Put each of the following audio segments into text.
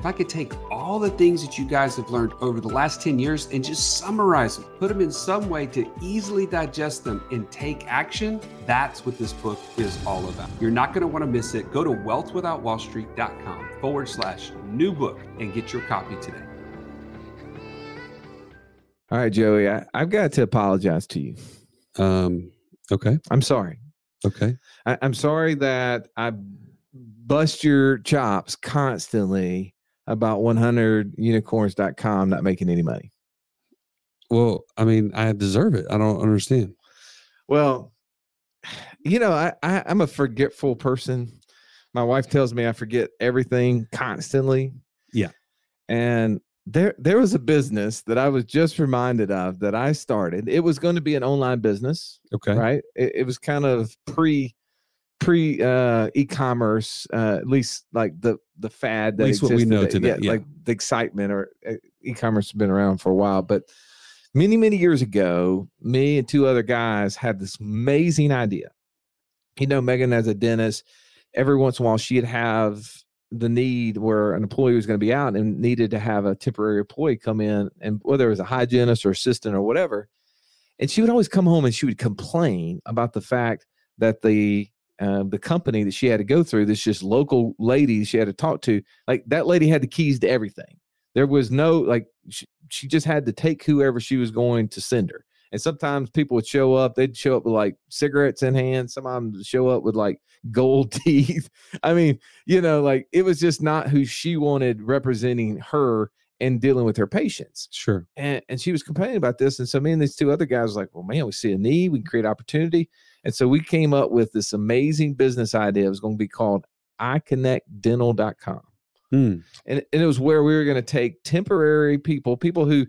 if I could take all the things that you guys have learned over the last 10 years and just summarize them, put them in some way to easily digest them and take action, that's what this book is all about. You're not going to want to miss it. Go to wealthwithoutwallstreet.com forward slash new book and get your copy today. All right, Joey, I, have got to apologize to you. Um, okay. I'm sorry. Okay. I, I'm sorry that I bust your chops constantly about 100unicorns.com not making any money? Well, I mean, I deserve it. I don't understand. Well, you know, I, I I'm a forgetful person. My wife tells me I forget everything constantly. Yeah. And there there was a business that I was just reminded of that I started. It was going to be an online business. Okay. Right. It, it was kind of pre pre uh e-commerce uh at least like the the fad that at least what we know today, yeah, yeah, like the excitement or uh, e-commerce has been around for a while but many many years ago me and two other guys had this amazing idea. You know megan as a dentist every once in a while she'd have the need where an employee was going to be out and needed to have a temporary employee come in and whether it was a hygienist or assistant or whatever and she would always come home and she would complain about the fact that the uh, the company that she had to go through, this just local lady she had to talk to, like that lady had the keys to everything. There was no like she, she just had to take whoever she was going to send her. And sometimes people would show up, they'd show up with like cigarettes in hand. Sometimes show up with like gold teeth. I mean, you know, like it was just not who she wanted representing her and dealing with her patients. Sure. And and she was complaining about this. And so me and these two other guys were like, well, man, we see a need, we can create opportunity. And so we came up with this amazing business idea. It was going to be called iConnectDental.com. Hmm. And, and it was where we were going to take temporary people, people who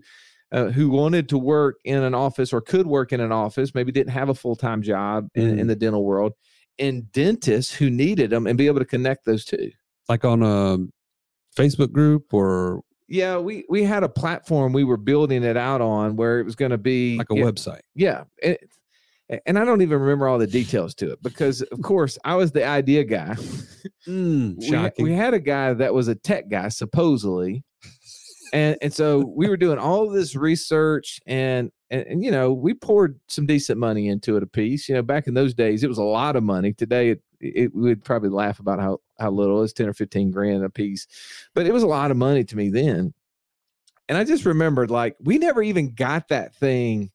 uh, who wanted to work in an office or could work in an office, maybe didn't have a full time job in, in hmm. the dental world, and dentists who needed them and be able to connect those two. Like on a Facebook group or yeah, we we had a platform we were building it out on where it was going to be like a website. Yeah, it, and I don't even remember all the details to it because, of course, I was the idea guy. Mm, we, we, had a guy that was a tech guy, supposedly, and and so we were doing all this research, and, and and you know we poured some decent money into it a piece. You know, back in those days, it was a lot of money. Today, it, it would probably laugh about how how little it's ten or fifteen grand a piece, but it was a lot of money to me then. And I just remembered, like, we never even got that thing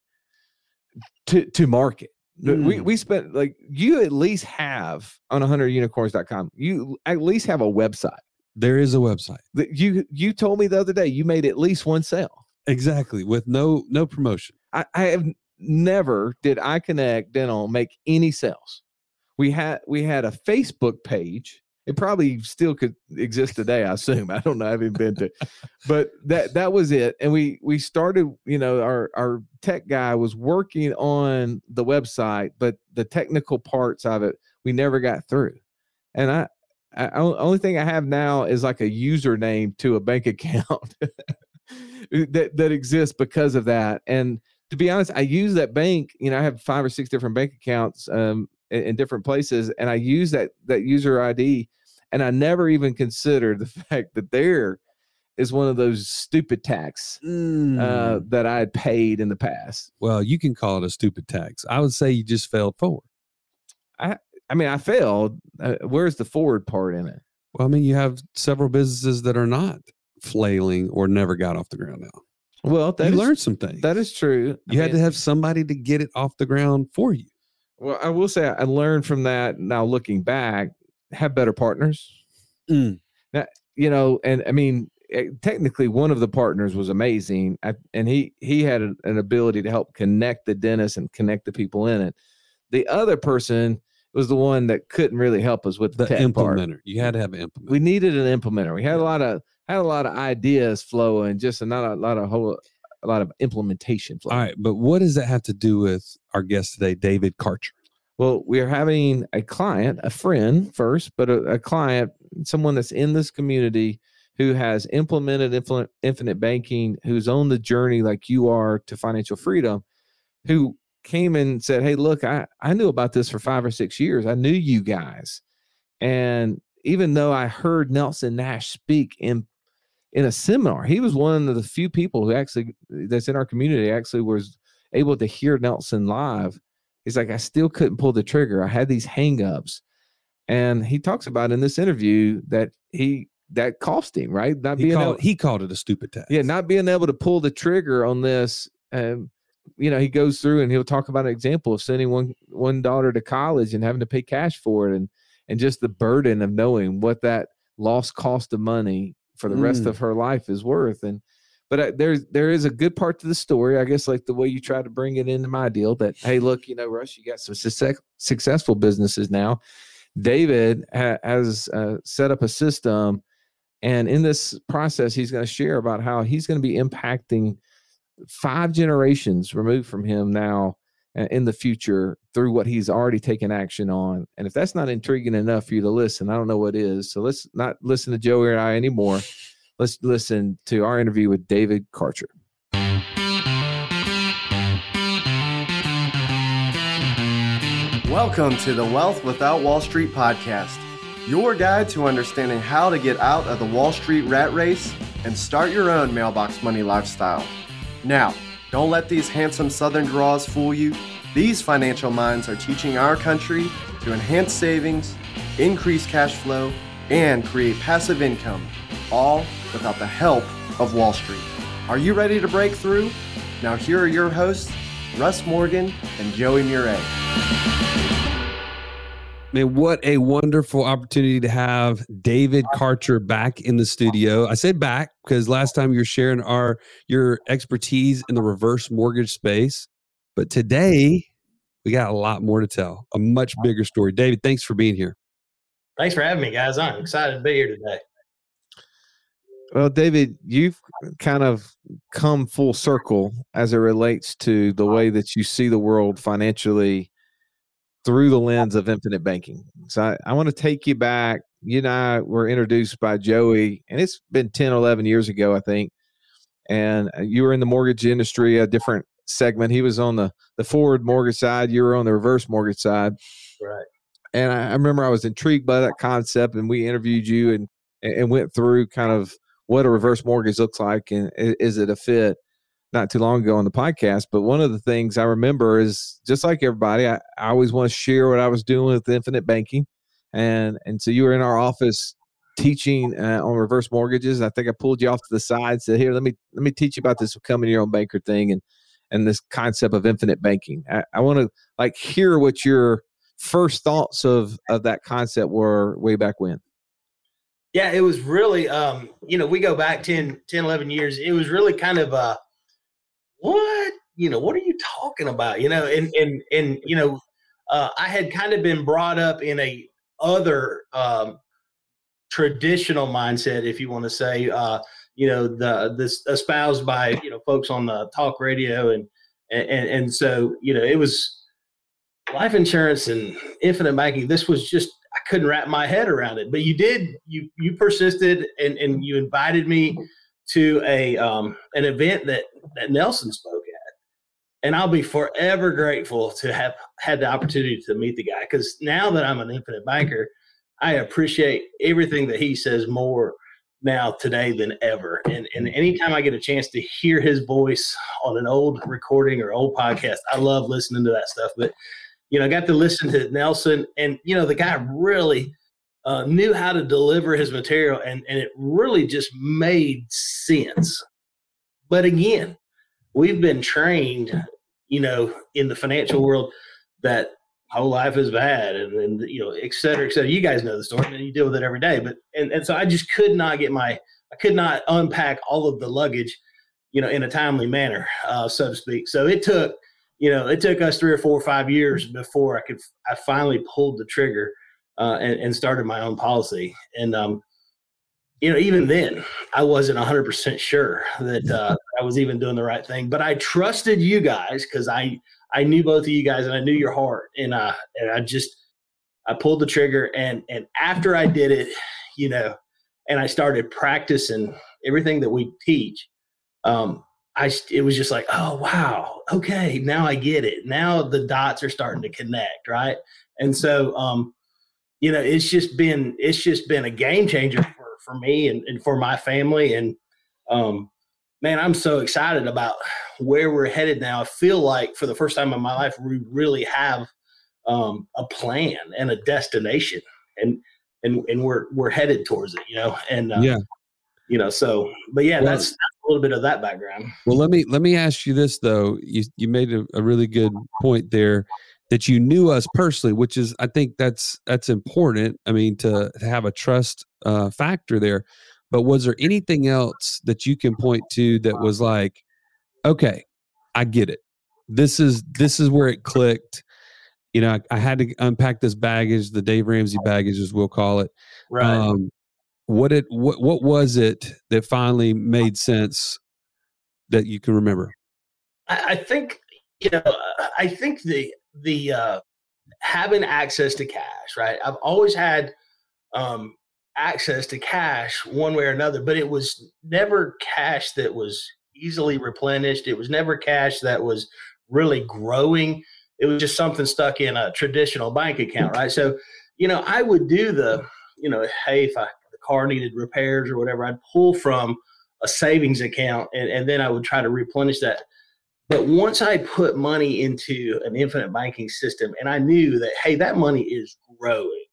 to to market. Mm. We we spent like you at least have on 100unicorns.com. You at least have a website. There is a website. You you told me the other day you made at least one sale. Exactly, with no no promotion. I, I have never did I connect dental make any sales. We had we had a Facebook page it probably still could exist today i assume i don't know i haven't been to but that that was it and we we started you know our our tech guy was working on the website but the technical parts of it we never got through and i I, only thing I have now is like a username to a bank account that that exists because of that. And to be honest, I use that bank. You know, I have five or six different bank accounts um, in, in, different places, and I use that that user ID and I never even considered the fact that there is one of those stupid tax uh, mm. uh, that I had paid in the past. Well, you can call it a stupid tax. I would say you just failed forward. I I mean, I failed. Uh, where's the forward part in it? Well, I mean, you have several businesses that are not flailing or never got off the ground now. Well, that you learned some things. That is true. You I had mean, to have somebody to get it off the ground for you. Well, I will say I learned from that. Now looking back, have better partners. Mm. Now, you know, and I mean, eh, technically, one of the partners was amazing, I, and he he had an ability to help connect the dentist and connect the people in it. The other person was the one that couldn't really help us with the, the implementer. Part. You had to have an implementer. We needed an implementer. We had a lot of had a lot of ideas flowing, just not a lot of whole a lot of implementation. Flow. All right, but what does that have to do with our guest today, David Karcher? Well, we are having a client, a friend first, but a, a client, someone that's in this community who has implemented infinite, banking, who's on the journey like you are to financial freedom, who came and said, Hey, look, I, I knew about this for five or six years. I knew you guys. And even though I heard Nelson Nash speak in in a seminar, he was one of the few people who actually that's in our community actually was able to hear Nelson live He's like, I still couldn't pull the trigger. I had these hangups. And he talks about in this interview that he that cost him, right? Not he being called, able, he called it a stupid test. Yeah, not being able to pull the trigger on this. Um, you know, he goes through and he'll talk about an example of sending one one daughter to college and having to pay cash for it and and just the burden of knowing what that lost cost of money for the mm. rest of her life is worth. And but uh, there's there is a good part to the story i guess like the way you try to bring it into my deal that hey look you know russ you got some success, successful businesses now. David ha- has uh, set up a system and in this process he's going to share about how he's going to be impacting five generations removed from him now uh, in the future through what he's already taken action on. And if that's not intriguing enough for you to listen i don't know what is. So let's not listen to joey or i anymore Let's listen to our interview with David Karcher. Welcome to the Wealth Without Wall Street podcast, your guide to understanding how to get out of the Wall Street rat race and start your own mailbox money lifestyle. Now, don't let these handsome Southern draws fool you. These financial minds are teaching our country to enhance savings, increase cash flow, and create passive income, all without the help of Wall Street. Are you ready to break through? Now, here are your hosts, Russ Morgan and Joey Murray. Man, what a wonderful opportunity to have David Karcher back in the studio. I said back because last time you were sharing our your expertise in the reverse mortgage space. But today we got a lot more to tell, a much bigger story. David, thanks for being here. Thanks for having me, guys. I'm excited to be here today. Well, David, you've kind of come full circle as it relates to the way that you see the world financially through the lens of infinite banking. So I, I want to take you back. You and I were introduced by Joey, and it's been 10, 11 years ago, I think. And uh, you were in the mortgage industry, a different segment. He was on the, the forward mortgage side, you were on the reverse mortgage side. Right. And I, I remember I was intrigued by that concept, and we interviewed you and, and went through kind of what a reverse mortgage looks like and is it a fit? Not too long ago on the podcast but one of the things i remember is just like everybody i, I always want to share what i was doing with infinite banking. And and so you were in our office teaching uh, on reverse mortgages. I think i pulled you off to the side said here let me let me teach you about this becoming your own banker thing and and this concept of infinite banking. I, I want to like hear what your first thoughts of of that concept were way back when yeah, it was really, um, you know, we go back 10, 10, 11 years. It was really kind of, uh, what, you know, what are you talking about? You know, and, and, and, you know, uh, I had kind of been brought up in a other, um, traditional mindset, if you want to say, uh, you know, the, this espoused by, you know, folks on the talk radio. And, and, and so, you know, it was life insurance and infinite banking. This was just I couldn't wrap my head around it. But you did. You you persisted and and you invited me to a um, an event that that Nelson spoke at, and I'll be forever grateful to have had the opportunity to meet the guy because now that I'm an infinite banker, I appreciate everything that he says more now today than ever. And and anytime I get a chance to hear his voice on an old recording or old podcast, I love listening to that stuff. But you know, I got to listen to Nelson, and you know, the guy really uh, knew how to deliver his material, and and it really just made sense. But again, we've been trained, you know, in the financial world that whole life is bad, and, and you know, et cetera, et cetera. You guys know the story, and you deal with it every day. But and and so I just could not get my, I could not unpack all of the luggage, you know, in a timely manner, uh, so to speak. So it took you know, it took us three or four or five years before I could, I finally pulled the trigger uh, and, and, started my own policy. And, um, you know, even then, I wasn't 100% sure that uh, I was even doing the right thing, but I trusted you guys because I, I knew both of you guys and I knew your heart. And, uh, and I just, I pulled the trigger. And, and after I did it, you know, and I started practicing everything that we teach, um, I, it was just like, oh, wow. Okay. Now I get it. Now the dots are starting to connect. Right. And so, um, you know, it's just been, it's just been a game changer for for me and, and for my family. And um, man, I'm so excited about where we're headed now. I feel like for the first time in my life, we really have um, a plan and a destination, and and and we're we're headed towards it. You know, and uh, yeah, you know, so but yeah, well, that's, that's, little bit of that background. Well, let me let me ask you this though. You you made a, a really good point there that you knew us personally, which is I think that's that's important. I mean, to, to have a trust uh, factor there. But was there anything else that you can point to that was like, okay, I get it. This is this is where it clicked. You know, I, I had to unpack this baggage, the Dave Ramsey baggage, as we'll call it. Right. Um, what it what what was it that finally made sense that you can remember? I, I think you know. I think the the uh, having access to cash, right? I've always had um, access to cash one way or another, but it was never cash that was easily replenished. It was never cash that was really growing. It was just something stuck in a traditional bank account, right? So, you know, I would do the, you know, hey, if I, car needed repairs or whatever, I'd pull from a savings account and, and then I would try to replenish that but once I put money into an infinite banking system and I knew that, hey, that money is growing,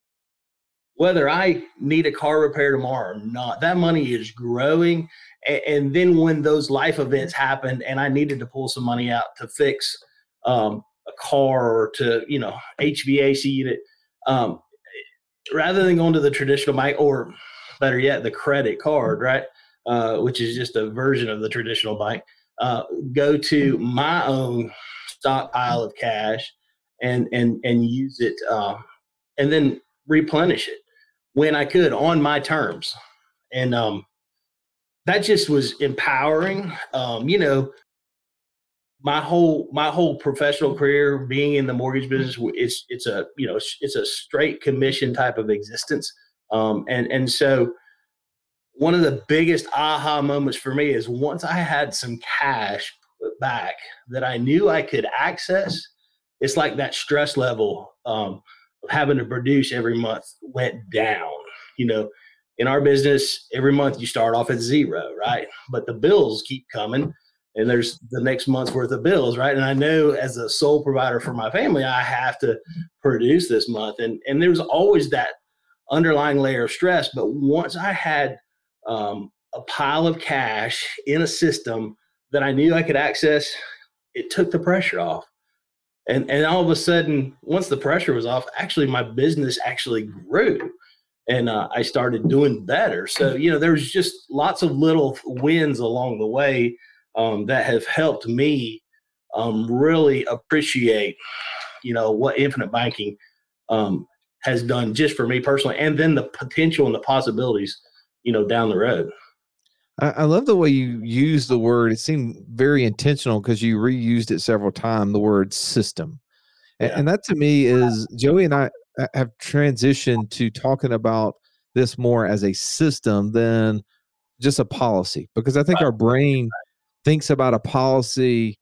whether I need a car repair tomorrow or not, that money is growing. And, then when those life events happened and I needed to pull some money out to fix um, a car or to, you know, HVAC unit, um, rather than going to the traditional bank or better yet, the credit card, right? Uh, which is just a version of the traditional bank uh, go to my own stockpile of cash and and and use it uh, and then replenish it when I could on my terms. And um, that just was empowering. Um, you know, my whole my whole professional career being in the mortgage business, it's it's a you know it's a straight commission type of existence. Um, and and so one of the biggest aha moments for me is once I had some cash put back that I knew I could access, it's like that stress level um, of having to produce every month went down. You know, in our business, every month you start off at zero, right? But the bills keep coming and there's the next month's worth of bills, right? And I know as a sole provider for my family, I have to produce this month. And and there's always that underlying layer of stress. But once I had um, a pile of cash in a system that I knew I could access, it took the pressure off. And, and all of a sudden, once the pressure was off, actually my business actually grew and uh, I started doing better. So, you know, there's just lots of little wins along the way um, that have helped me um, really appreciate, you know, what infinite banking um, has done just for me personally, and then the potential and the possibilities you know, down the road. I, I love the way you use the word. It seemed very intentional because you reused it several times. The word system, yeah. and, and that to me is Joey and I uh, have transitioned to talking about this more as a system than just a policy because I think right. our brain thinks about a policy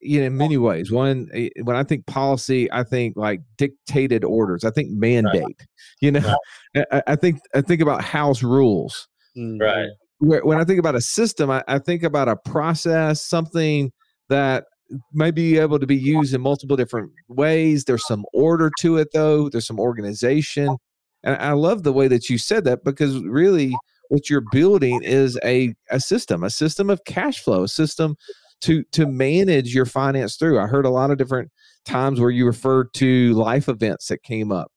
you know, in many ways. One, eh, when I think policy, I think like dictated orders. I think mandate. Right. You know, right. I, I, think I think about house rules. Right. When I think about a system, I, I think about a process, something that may be able to be used in multiple different ways. There's some order to it, though. There's some organization, and I love the way that you said that because really, what you're building is a a system, a system of cash flow, a system to to manage your finance through. I heard a lot of different times where you referred to life events that came up,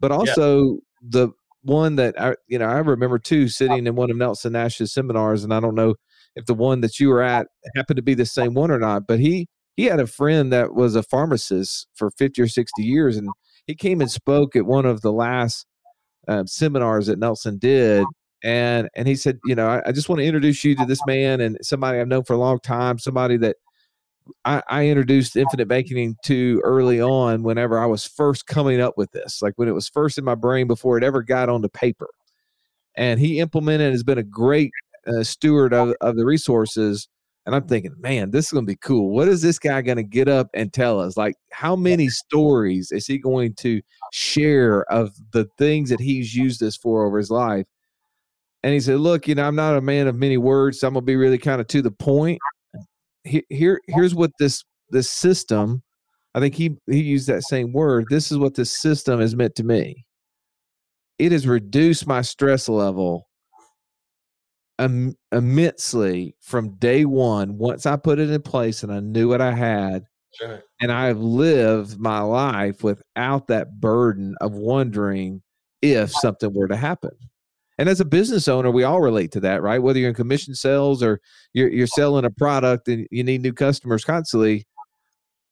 but also yeah. the one that I you know I remember too sitting in one of Nelson Nash's seminars, and I don't know if the one that you were at happened to be the same one or not, but he he had a friend that was a pharmacist for 50 or 60 years and he came and spoke at one of the last uh, seminars that Nelson did and and he said, you know, I, I just want to introduce you to this man and somebody I've known for a long time, somebody that I, I introduced infinite banking to early on whenever I was first coming up with this, like when it was first in my brain before it ever got onto paper. And he implemented has been a great uh, steward of, of the resources. And I'm thinking, man, this is going to be cool. What is this guy going to get up and tell us? Like, how many stories is he going to share of the things that he's used this for over his life? And he said, look, you know, I'm not a man of many words. So I'm going to be really kind of to the point here here's what this this system i think he he used that same word this is what this system has meant to me it has reduced my stress level Im- immensely from day one once i put it in place and i knew what i had sure. and i've lived my life without that burden of wondering if something were to happen and as a business owner, we all relate to that, right? Whether you're in commission sales or you're you're selling a product and you need new customers constantly,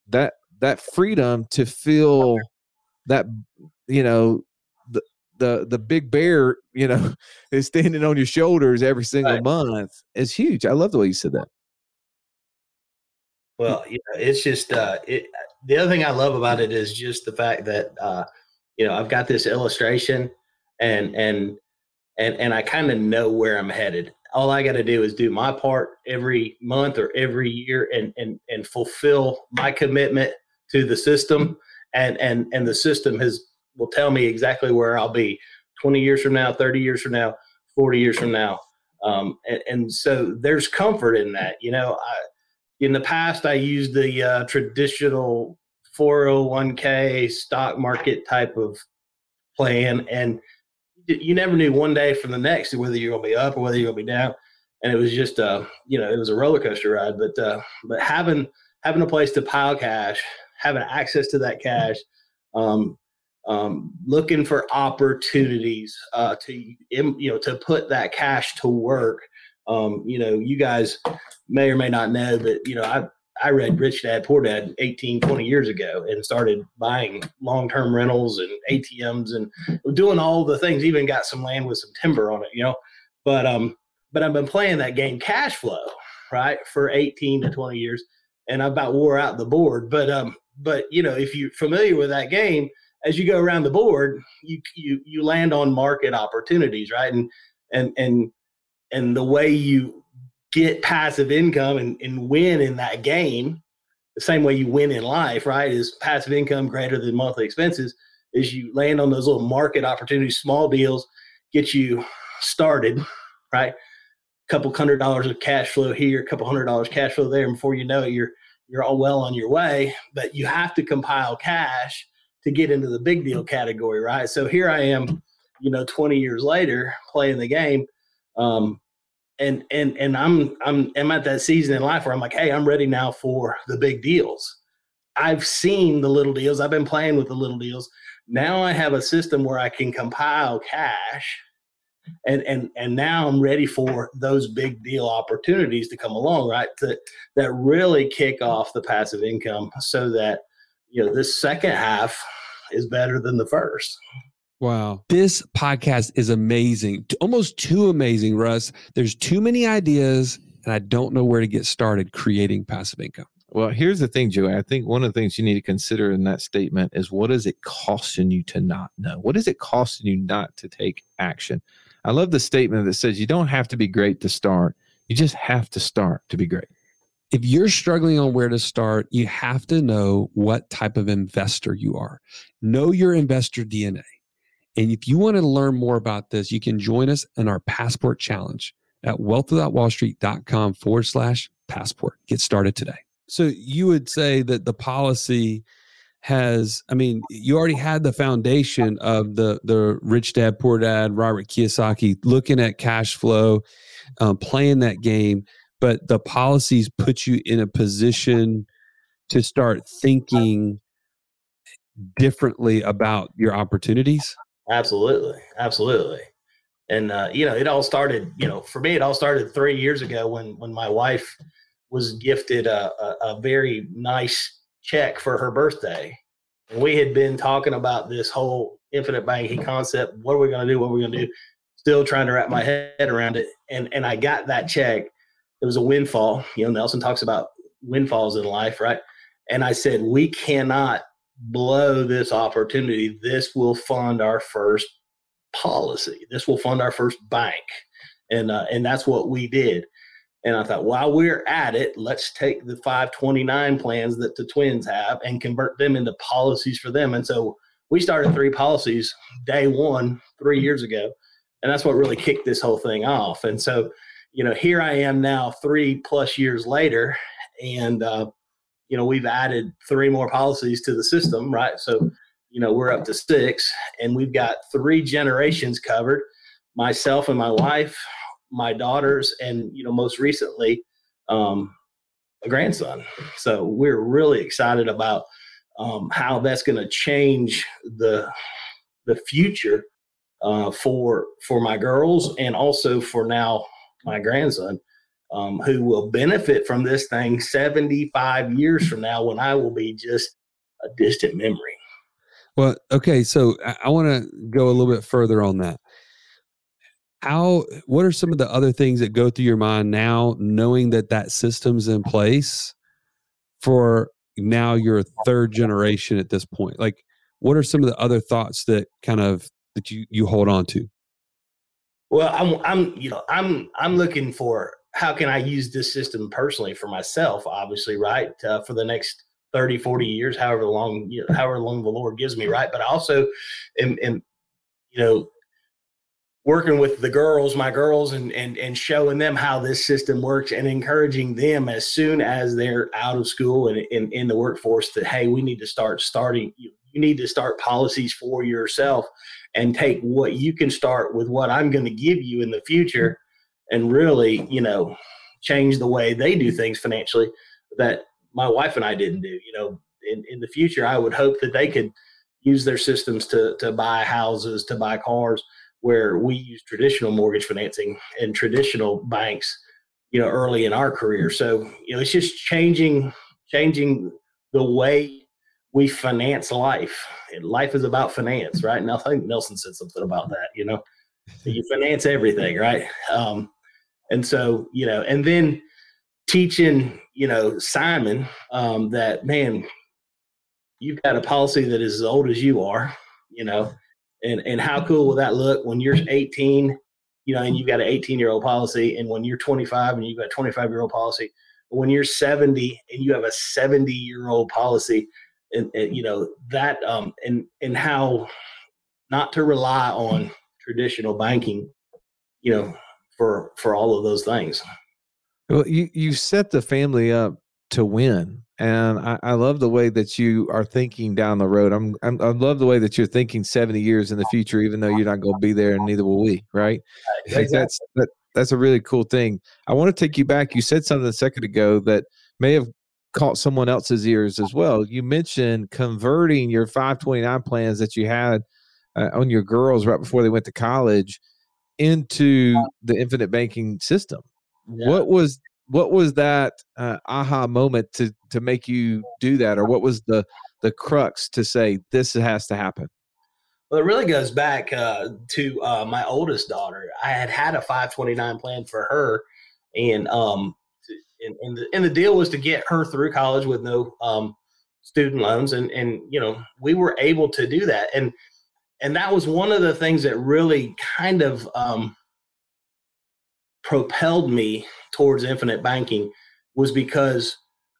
that that freedom to feel that you know the the the big bear you know is standing on your shoulders every single right. month is huge. I love the way you said that. Well, you know, it's just uh, it. The other thing I love about it is just the fact that uh, you know I've got this illustration, and and and and I kind of know where I'm headed. All I got to do is do my part every month or every year, and and and fulfill my commitment to the system, and and and the system has will tell me exactly where I'll be 20 years from now, 30 years from now, 40 years from now. Um, and, and so there's comfort in that. You know, I, in the past, I used the uh, traditional 401k stock market type of plan, and you never knew one day from the next whether you're to be up or whether you're to be down. And it was just, uh, you know, it was a roller coaster ride. But uh, but having having a place to pile cash, having access to that cash, um, um, looking for opportunities uh, to you know to put that cash to work. Um, you know, you guys may or may not know, but you know, I I read Rich Dad Poor Dad 18, 20 years ago and started buying long term rentals and ATMs and doing all the things, even got some land with some timber on it, you know. But um, but I've been playing that game cash flow, right, for 18 to 20 years, and I about wore out the board. But um, but you know, if you're familiar with that game, as you go around the board, you you you land on market opportunities, right? And and and and the way you get passive income and, and win in that game the same way you win in life, right? Is passive income greater than monthly expenses? Is you land on those little market opportunities, small deals, get you started, right? A couple hundred dollars of cash flow here, a couple hundred dollars cash flow there, and before you know it, you're you're all well on your way. But you have to compile cash to get into the big deal category, right? So here I am, you know, 20 years later playing the game. Um, and and and I'm I'm I'm at that season in life where I'm like, hey, I'm ready now for the big deals. I've seen the little deals. I've been playing with the little deals. Now I have a system where I can compile cash and and and now I'm ready for those big deal opportunities to come along, right? that that really kick off the passive income so that you know this second half is better than the first. Wow. This podcast is amazing. Almost too amazing, Russ. There's too many ideas, and I don't know where to get started creating passive income. Well, here's the thing, Joey. I think one of the things you need to consider in that statement is what is it costing you to not know? What is it costing you not to take action? I love the statement that says you don't have to be great to start. You just have to start to be great. If you're struggling on where to start, you have to know what type of investor you are. Know your investor DNA. And if you want to learn more about this, you can join us in our passport challenge at wealthwithoutwallstreet.com forward slash passport. Get started today. So you would say that the policy has, I mean, you already had the foundation of the the rich dad, poor dad, Robert Kiyosaki looking at cash flow, um, playing that game, but the policies put you in a position to start thinking differently about your opportunities Absolutely, absolutely. And uh, you know, it all started. You know, for me, it all started three years ago when when my wife was gifted a, a, a very nice check for her birthday, and we had been talking about this whole infinite banking concept. What are we going to do? What are we going to do? still trying to wrap my head around it. And and I got that check. It was a windfall. You know, Nelson talks about windfalls in life, right? And I said, we cannot blow this opportunity. This will fund our first policy. This will fund our first bank, and uh, and that's what we did. And I thought, while we're at it, let's take the 529 plans that the twins have and convert them into policies for them. And so we started three policies day one, three years ago. And that's what really kicked this whole thing off. And so, you know, here I am now, three plus years later. And, uh, you know, we've added three more policies to the system, right? So, you know, we're up to six and we've got three generations covered myself and my wife my daughters, and you know, most recently, um, a grandson. So we're really excited about um, how that's going to change the the future uh, for for my girls and also for now my grandson, um, who will benefit from this thing 75 years from now when I will be just a distant memory. Well, okay, so I, I want to go a little bit further on that. How what are some of the other things that go through your mind now knowing that that system's in place for now you're a third generation at this point? Like what are some of the other thoughts that kind of that you you hold on to? Well i'm i'm you know i'm i'm looking for how can i use this system personally for myself obviously right uh, for the next 30 40 years however long you know, however long the lord gives me right but I also am, am you know working with the girls, my girls, and and and showing them how this system works and encouraging them as soon as they're out of school and in, in the workforce that hey, we need to start starting. You, you need to start policies for yourself and take what you can start with what I'm going to give you in the future, and really, you know, change the way they do things financially that my wife and I didn't do. You know, in in the future, I would hope that they could use their systems to to buy houses, to buy cars where we use traditional mortgage financing and traditional banks, you know, early in our career. So, you know, it's just changing changing the way we finance life. And life is about finance, right? And I think Nelson said something about that, you know. You finance everything, right? Um, and so, you know, and then teaching, you know, Simon um, that man, you've got a policy that is as old as you are, you know, and and how cool will that look when you're 18, you know, and you've got an 18 year old policy, and when you're 25 and you've got a 25 year old policy, when you're 70 and you have a 70 year old policy, and, and you know that um and and how not to rely on traditional banking, you know, for for all of those things. Well, you you set the family up to win and I, I, love the way that you are thinking down the road. I'm, I'm, i love the way that you're thinking 70 years in the future, even though you're not going to be there, and neither will we. Right? Exactly. That's that, that's a really cool thing. I want to take you back. You said something a second ago that may have caught someone else's ears as well. You mentioned converting your 529 plans that you had uh, on your girls right before they went to college into the infinite banking system. Yeah. What was what was that uh, aha moment to to make you do that or what was the the crux to say this has to happen well it really goes back uh, to uh, my oldest daughter i had had a 529 plan for her and um and, and, the, and the deal was to get her through college with no um student loans and and you know we were able to do that and and that was one of the things that really kind of um propelled me towards infinite banking was because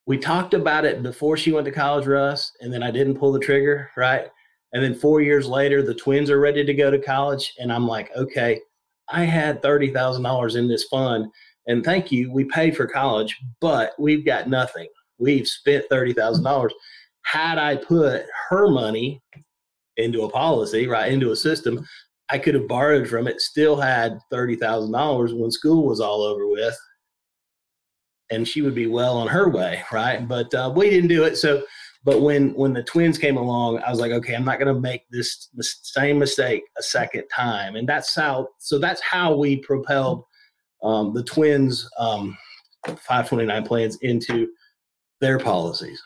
we talked about it before she went to college, Russ, and then I didn't pull the trigger, right? And then four years later, the twins are ready to go to college, and I'm like, okay, I had thirty thousand dollars in this fund, and thank you, we paid for college, but we've got nothing. We've spent thirty thousand dollars. Had I put her money into a policy, right, into a system, I could have borrowed from it, still had thirty thousand dollars when school was all over with, and she would be well on her way, right? But uh, we didn't do it. So, but when when the twins came along, I was like, okay, I'm not going to make this the same mistake a second time, and that's how. So that's how we propelled um, the twins' um, 529 plans into their policies.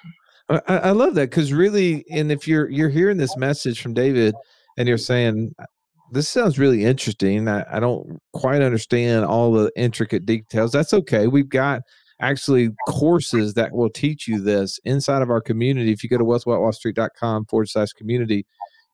I, I love that because really, and if you're you're hearing this message from David, and you're saying uh, this sounds really interesting. I, I don't quite understand all the intricate details. That's okay. We've got actually courses that will teach you this inside of our community. If you go to wealthwithoutwallstreet.com forward slash community,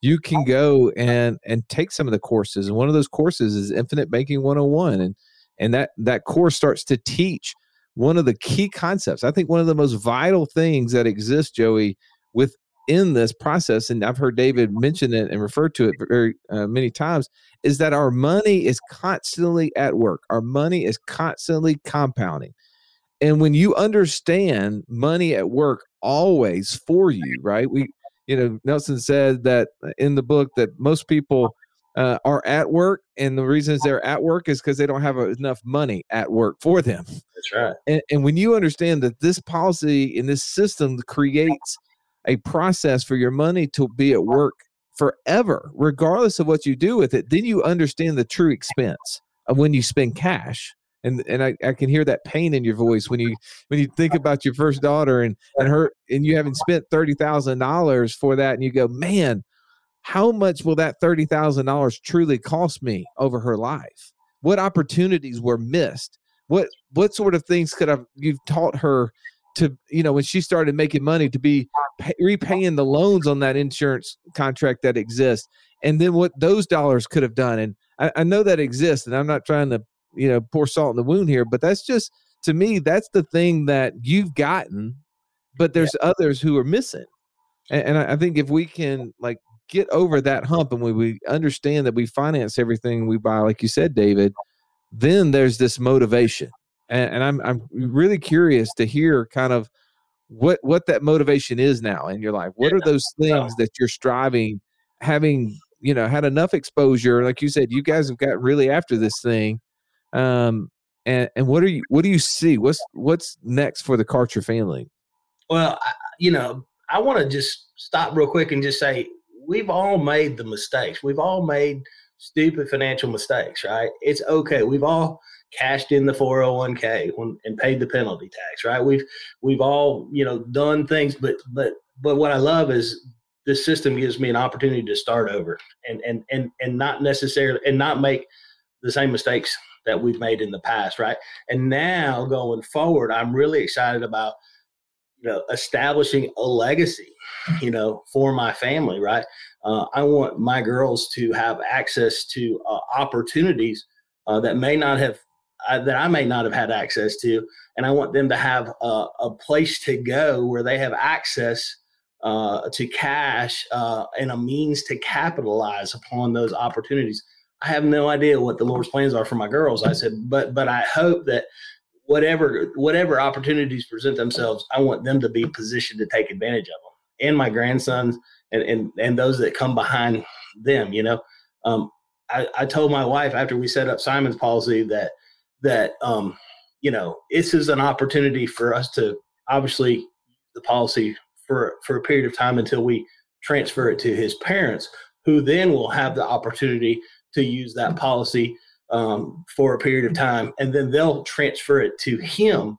you can go and and take some of the courses. And one of those courses is Infinite Banking 101. And and that that course starts to teach one of the key concepts. I think one of the most vital things that exists, Joey, within this process, and I've heard David mention it and refer to it very uh, many times, is that our money is constantly at work. Our money is constantly compounding. And when you understand money at work always for you, right? We, you know, Nelson said that in the book that most people uh, are at work, and the reasons they're at work is because they don't have enough money at work for them. That's right. And, and when you understand that this policy in this system creates a process for your money to be at work forever, regardless of what you do with it, then you understand the true expense of when you spend cash. And, and I, I can hear that pain in your voice when you when you think about your first daughter and and her and you haven't spent thirty thousand dollars for that and you go man how much will that $30,000 truly cost me over her life? What opportunities were missed? What what sort of things could have you've taught her to you know when she started making money to be pay, repaying the loans on that insurance contract that exists and then what those dollars could have done and I, I know that exists and i'm not trying to you know pour salt in the wound here but that's just to me that's the thing that you've gotten but there's yeah. others who are missing and, and I, I think if we can like get over that hump and when we understand that we finance everything we buy, like you said, David, then there's this motivation. And, and I'm I'm really curious to hear kind of what what that motivation is now in your life. What are those things that you're striving, having you know had enough exposure? Like you said, you guys have got really after this thing. Um, and and what are you what do you see? What's what's next for the Karcher family? Well, you know, I want to just stop real quick and just say we've all made the mistakes. We've all made stupid financial mistakes, right? It's okay. We've all cashed in the 401k when, and paid the penalty tax, right? We've we've all, you know, done things but but but what I love is this system gives me an opportunity to start over and and and and not necessarily and not make the same mistakes that we've made in the past, right? And now going forward, I'm really excited about you know establishing a legacy you know for my family right? Uh, i want my girls to have access to uh, opportunities uh, that may not have uh, that i may not have had access to and i want them to have a, a place to go where they have access uh, to cash uh, and a means to capitalize upon those opportunities. I have no idea what the lord's plans are for my girls i said but but i hope that whatever whatever opportunities present themselves, I want them to be positioned to take advantage of them, and my grandsons and and and those that come behind them. You know, um, I, I told my wife after we set up Simon's policy that that um, you know this is an opportunity for us to obviously the policy for for a period of time until we transfer it to his parents, who then will have the opportunity to use that policy um, for a period of time, and then they'll transfer it to him,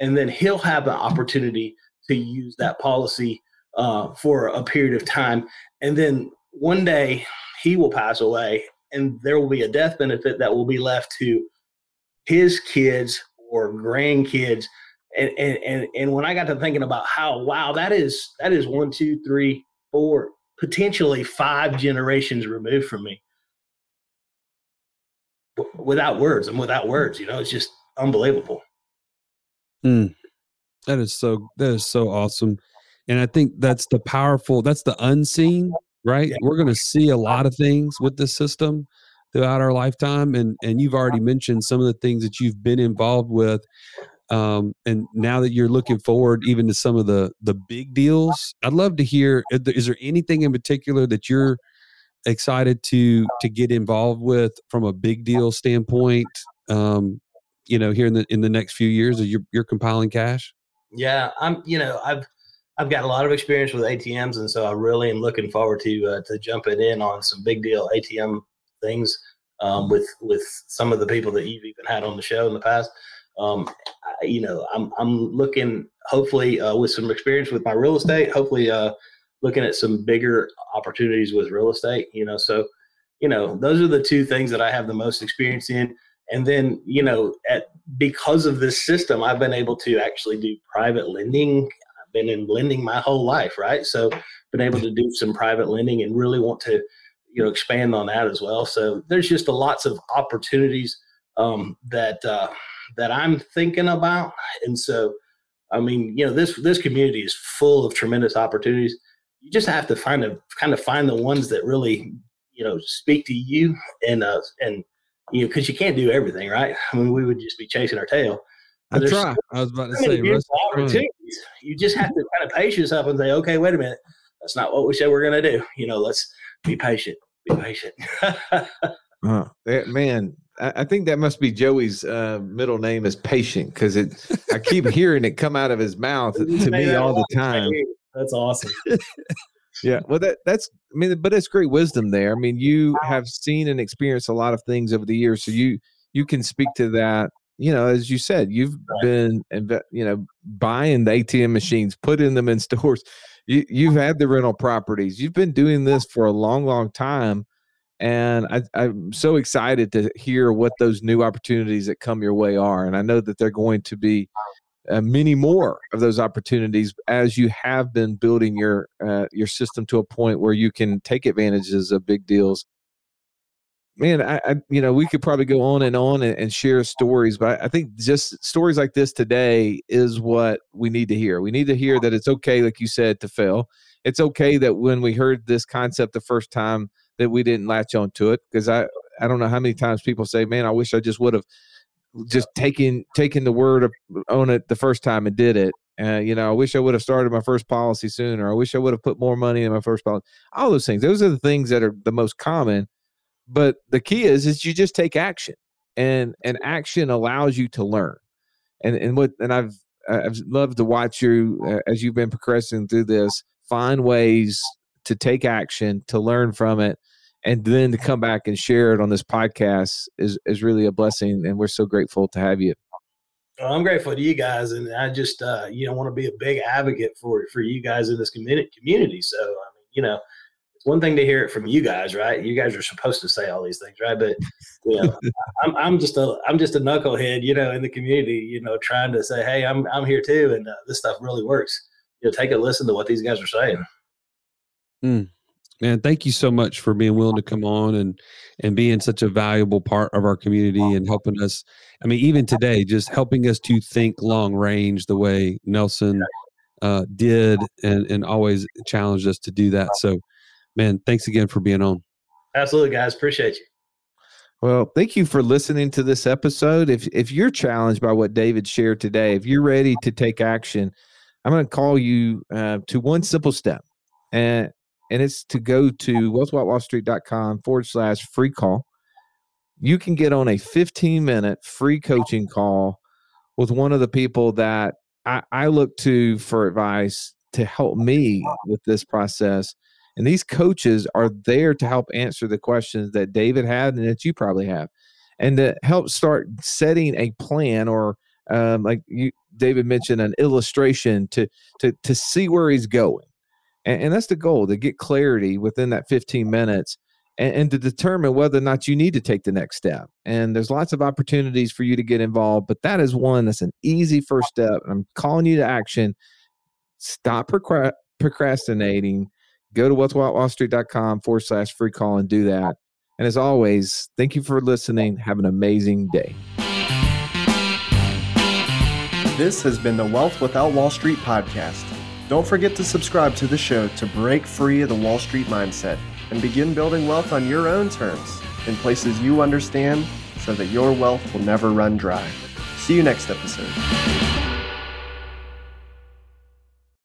and then he'll have an opportunity to use that policy uh, for a period of time, and then one day he will pass away, and there will be a death benefit that will be left to his kids or grandkids. And, and and and when I got to thinking about how wow that is that is one two three four potentially five generations removed from me without words. I'm without words. You know, it's just unbelievable. Mm. That is so. That is so awesome, and I think that's the powerful. That's the unseen, right? Yeah. We're going to see a lot of things with this system throughout our lifetime, and and you've already mentioned some of the things that you've been involved with. Um, and now that you're looking forward even to some of the the big deals, I'd love to hear. Is there anything in particular that you're excited to to get involved with from a big deal standpoint um you know here in the in the next few years you're, you're compiling cash yeah i'm you know i've i've got a lot of experience with atms and so i really am looking forward to uh, to jumping in on some big deal atm things um, with with some of the people that you've even had on the show in the past um, I, you know i'm i'm looking hopefully uh, with some experience with my real estate hopefully uh, looking at some bigger opportunities with real estate. You know, so you know, those are the two things that I have the most experience in. And then, you know, at because of this system, I've been able to actually do private lending. Been in lending my whole life, right? So, been able to do some private lending and really want to, you know, expand on that as well. So, there's just a lots of opportunities um, that uh, that I'm thinking about, and so, I mean, you know, this this community is full of tremendous opportunities. You just have to find a kind of find the ones that really, you know, speak to you and uh, and you know, because you can't do everything, right? I mean, we would just be chasing our tail. I try. I was about to say, opportunities. You just have to kind of pace yourself and say, okay, wait a minute, that's not what we said we're going to do. You know, let's be patient. Be patient. uh, man, I think that must be Joey's uh, middle name is patient because it. I keep hearing it come out of his mouth to me all the time. That's awesome. yeah well that that's i mean but it's great wisdom there i mean you have seen and experienced a lot of things over the years so you you can speak to that you know as you said you've been you know buying the atm machines putting them in stores. You you've had the rental properties. You've been doing this for a long long time and I, i'm so excited to hear what those new opportunities that come your way are and i know that they're going to be uh, many more of those opportunities as you have been building your uh, your system to a point where you can take advantages of big deals man I, I, you know we could probably go on and on and, and, share stories but i think just stories like this today is what we need to hear we need to hear that it's okay like you said to fail it's okay that when we heard this concept the first time that we didn't latch on to it because i i don't know how many times people say man i wish i just would have just taken taking the word on it the first time and did it. Uh, you know, I wish I would have started my first policy sooner. I wish I would have put more money in my first policy. All those things. Those are the things that are the most common. But the key is is you just take action, and and action allows you to learn. And and what and I've I've loved to watch you uh, as you've been progressing through this. Find ways to take action to learn from it and then to come back and share it on this podcast is is really a blessing and we're so grateful to have you well, i'm grateful to you guys and i just uh, you know want to be a big advocate for for you guys in this community community so i mean you know one thing to hear it from you guys right you guys are supposed to say all these things right but you know I'm, I'm just a i'm just a knucklehead you know in the community you know trying to say hey i'm i'm here too and uh, this stuff really works you know take a listen to what these guys are saying mm. Man, thank you so much for being willing to come on and and being such a valuable part of our community and helping us. I mean, even today, just helping us to think long range the way Nelson uh, did and and always challenged us to do that. So, man, thanks again for being on. Absolutely, guys. Appreciate you. Well, thank you for listening to this episode. If if you're challenged by what David shared today, if you're ready to take action, I'm going to call you uh, to one simple step. And and it's to go to wealthwithoutwallstreet.com forward slash free call. You can get on a 15 minute free coaching call with one of the people that I, I look to for advice to help me with this process. And these coaches are there to help answer the questions that David had and that you probably have, and to help start setting a plan or um, like you, David mentioned, an illustration to to to see where he's going and, and that's the goal to get clarity within that 15 minutes and, and, to determine whether or not you need to take the next step. And there's lots of opportunities for you to get involved, but that is one that's an easy first step. And I'm calling you to action. Stop procrastinating. Go to wealthwithoutwallstreet.com forward slash free call and do that. And as always, thank you for listening. Have an amazing day. This has been the Wealth Without Wall Street podcast. Don't forget to subscribe to the show to break free of the Wall Street mindset and begin building wealth on your own terms in places you understand so that your wealth will never run dry. See you next episode.